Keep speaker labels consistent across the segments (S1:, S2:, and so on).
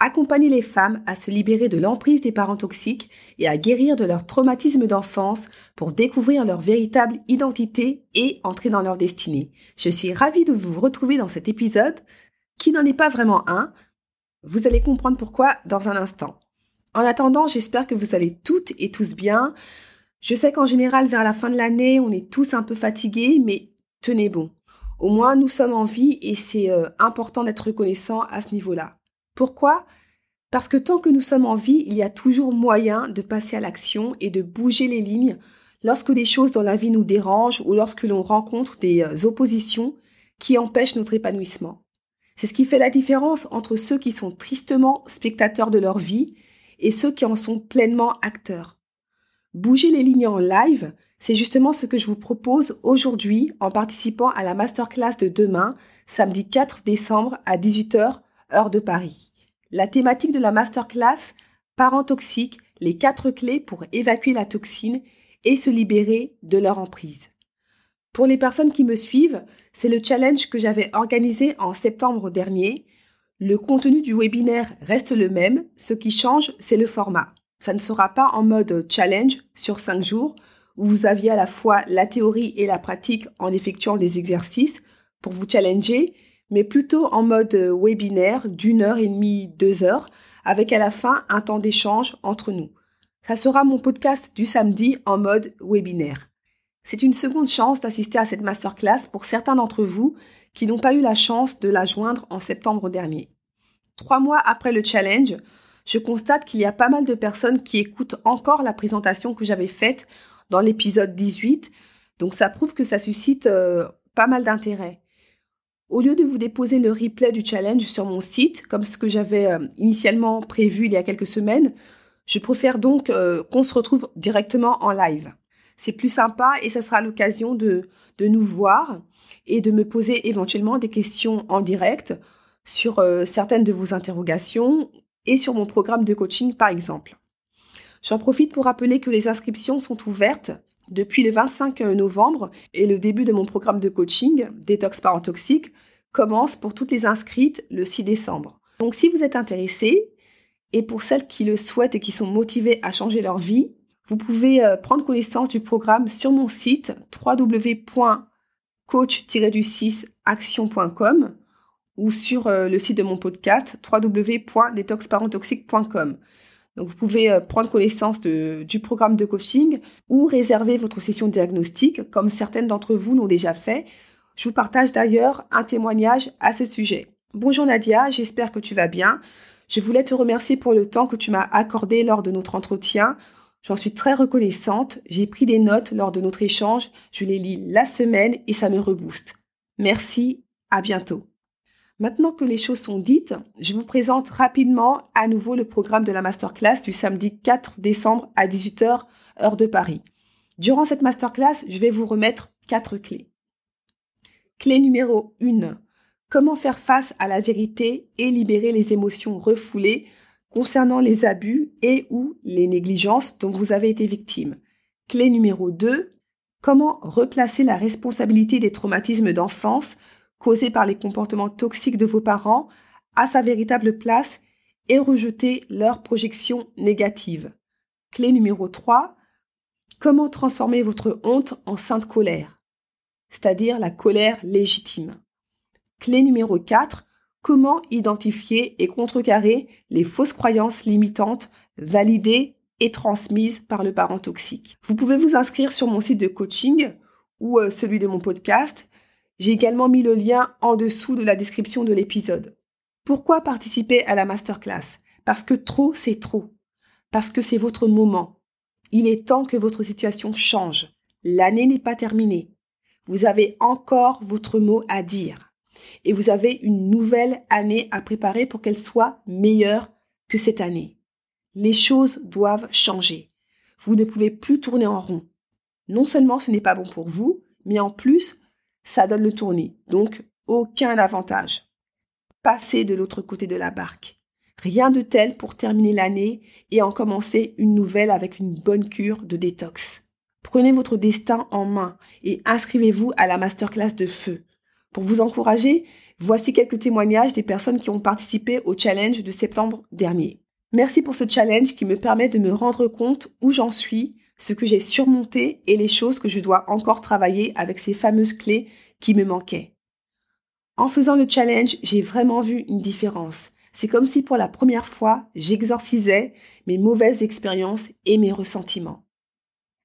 S1: Accompagner les femmes à se libérer de l'emprise des parents toxiques et à guérir de leur traumatisme d'enfance pour découvrir leur véritable identité et entrer dans leur destinée. Je suis ravie de vous retrouver dans cet épisode qui n'en est pas vraiment un. Vous allez comprendre pourquoi dans un instant. En attendant, j'espère que vous allez toutes et tous bien. Je sais qu'en général, vers la fin de l'année, on est tous un peu fatigués, mais tenez bon. Au moins, nous sommes en vie et c'est euh, important d'être reconnaissant à ce niveau-là. Pourquoi? Parce que tant que nous sommes en vie, il y a toujours moyen de passer à l'action et de bouger les lignes lorsque des choses dans la vie nous dérangent ou lorsque l'on rencontre des euh, oppositions qui empêchent notre épanouissement. C'est ce qui fait la différence entre ceux qui sont tristement spectateurs de leur vie et ceux qui en sont pleinement acteurs. Bouger les lignes en live, c'est justement ce que je vous propose aujourd'hui en participant à la masterclass de demain, samedi 4 décembre à 18h heure de Paris. La thématique de la masterclass, parents toxiques, les quatre clés pour évacuer la toxine et se libérer de leur emprise. Pour les personnes qui me suivent, c'est le challenge que j'avais organisé en septembre dernier. Le contenu du webinaire reste le même, ce qui change, c'est le format. Ça ne sera pas en mode challenge sur cinq jours, où vous aviez à la fois la théorie et la pratique en effectuant des exercices pour vous challenger, mais plutôt en mode euh, webinaire d'une heure et demie, deux heures, avec à la fin un temps d'échange entre nous. Ça sera mon podcast du samedi en mode webinaire. C'est une seconde chance d'assister à cette masterclass pour certains d'entre vous qui n'ont pas eu la chance de la joindre en septembre dernier. Trois mois après le challenge, je constate qu'il y a pas mal de personnes qui écoutent encore la présentation que j'avais faite dans l'épisode 18, donc ça prouve que ça suscite euh, pas mal d'intérêt. Au lieu de vous déposer le replay du challenge sur mon site, comme ce que j'avais euh, initialement prévu il y a quelques semaines, je préfère donc euh, qu'on se retrouve directement en live. C'est plus sympa et ça sera l'occasion de, de nous voir et de me poser éventuellement des questions en direct sur euh, certaines de vos interrogations et sur mon programme de coaching par exemple. J'en profite pour rappeler que les inscriptions sont ouvertes depuis le 25 novembre et le début de mon programme de coaching, Détox Parent Toxique, commence pour toutes les inscrites le 6 décembre. Donc si vous êtes intéressé, et pour celles qui le souhaitent et qui sont motivées à changer leur vie, vous pouvez euh, prendre connaissance du programme sur mon site www.coach-du6action.com ou sur euh, le site de mon podcast www.detoxparentoxique.com. Donc vous pouvez euh, prendre connaissance du programme de coaching ou réserver votre session diagnostique comme certaines d'entre vous l'ont déjà fait. Je vous partage d'ailleurs un témoignage à ce sujet. Bonjour Nadia, j'espère que tu vas bien. Je voulais te remercier pour le temps que tu m'as accordé lors de notre entretien. J'en suis très reconnaissante. J'ai pris des notes lors de notre échange. Je les lis la semaine et ça me rebooste. Merci, à bientôt. Maintenant que les choses sont dites, je vous présente rapidement à nouveau le programme de la masterclass du samedi 4 décembre à 18h, heure de Paris. Durant cette masterclass, je vais vous remettre quatre clés. Clé numéro 1. Comment faire face à la vérité et libérer les émotions refoulées concernant les abus et ou les négligences dont vous avez été victime. Clé numéro 2. Comment replacer la responsabilité des traumatismes d'enfance causés par les comportements toxiques de vos parents à sa véritable place et rejeter leurs projections négatives. Clé numéro 3. Comment transformer votre honte en sainte colère, c'est-à-dire la colère légitime. Clé numéro 4. Comment identifier et contrecarrer les fausses croyances limitantes validées et transmises par le parent toxique. Vous pouvez vous inscrire sur mon site de coaching ou euh, celui de mon podcast j'ai également mis le lien en dessous de la description de l'épisode. Pourquoi participer à la masterclass? Parce que trop, c'est trop. Parce que c'est votre moment. Il est temps que votre situation change. L'année n'est pas terminée. Vous avez encore votre mot à dire. Et vous avez une nouvelle année à préparer pour qu'elle soit meilleure que cette année. Les choses doivent changer. Vous ne pouvez plus tourner en rond. Non seulement ce n'est pas bon pour vous, mais en plus, ça donne le tournis. Donc, aucun avantage. Passez de l'autre côté de la barque. Rien de tel pour terminer l'année et en commencer une nouvelle avec une bonne cure de détox. Prenez votre destin en main et inscrivez-vous à la masterclass de feu. Pour vous encourager, voici quelques témoignages des personnes qui ont participé au challenge de septembre dernier. Merci pour ce challenge qui me permet de me rendre compte où j'en suis, ce que j'ai surmonté et les choses que je dois encore travailler avec ces fameuses clés qui me manquaient. En faisant le challenge, j'ai vraiment vu une différence. C'est comme si pour la première fois, j'exorcisais mes mauvaises expériences et mes ressentiments.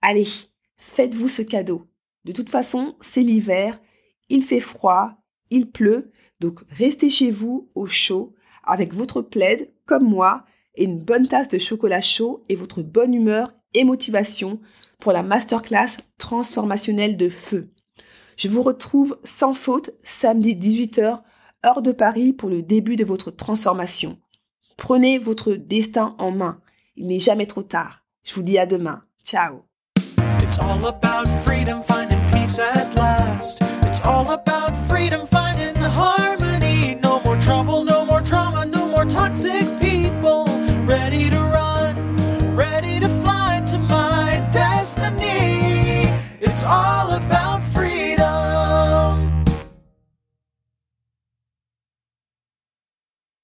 S1: Allez, faites-vous ce cadeau. De toute façon, c'est l'hiver, il fait froid, il pleut, donc restez chez vous au chaud avec votre plaid comme moi et une bonne tasse de chocolat chaud et votre bonne humeur et motivation pour la masterclass transformationnelle de feu. Je vous retrouve sans faute samedi 18h, heure de Paris pour le début de votre transformation. Prenez votre destin en main. Il n'est jamais trop tard. Je vous dis à demain. Ciao.
S2: all about.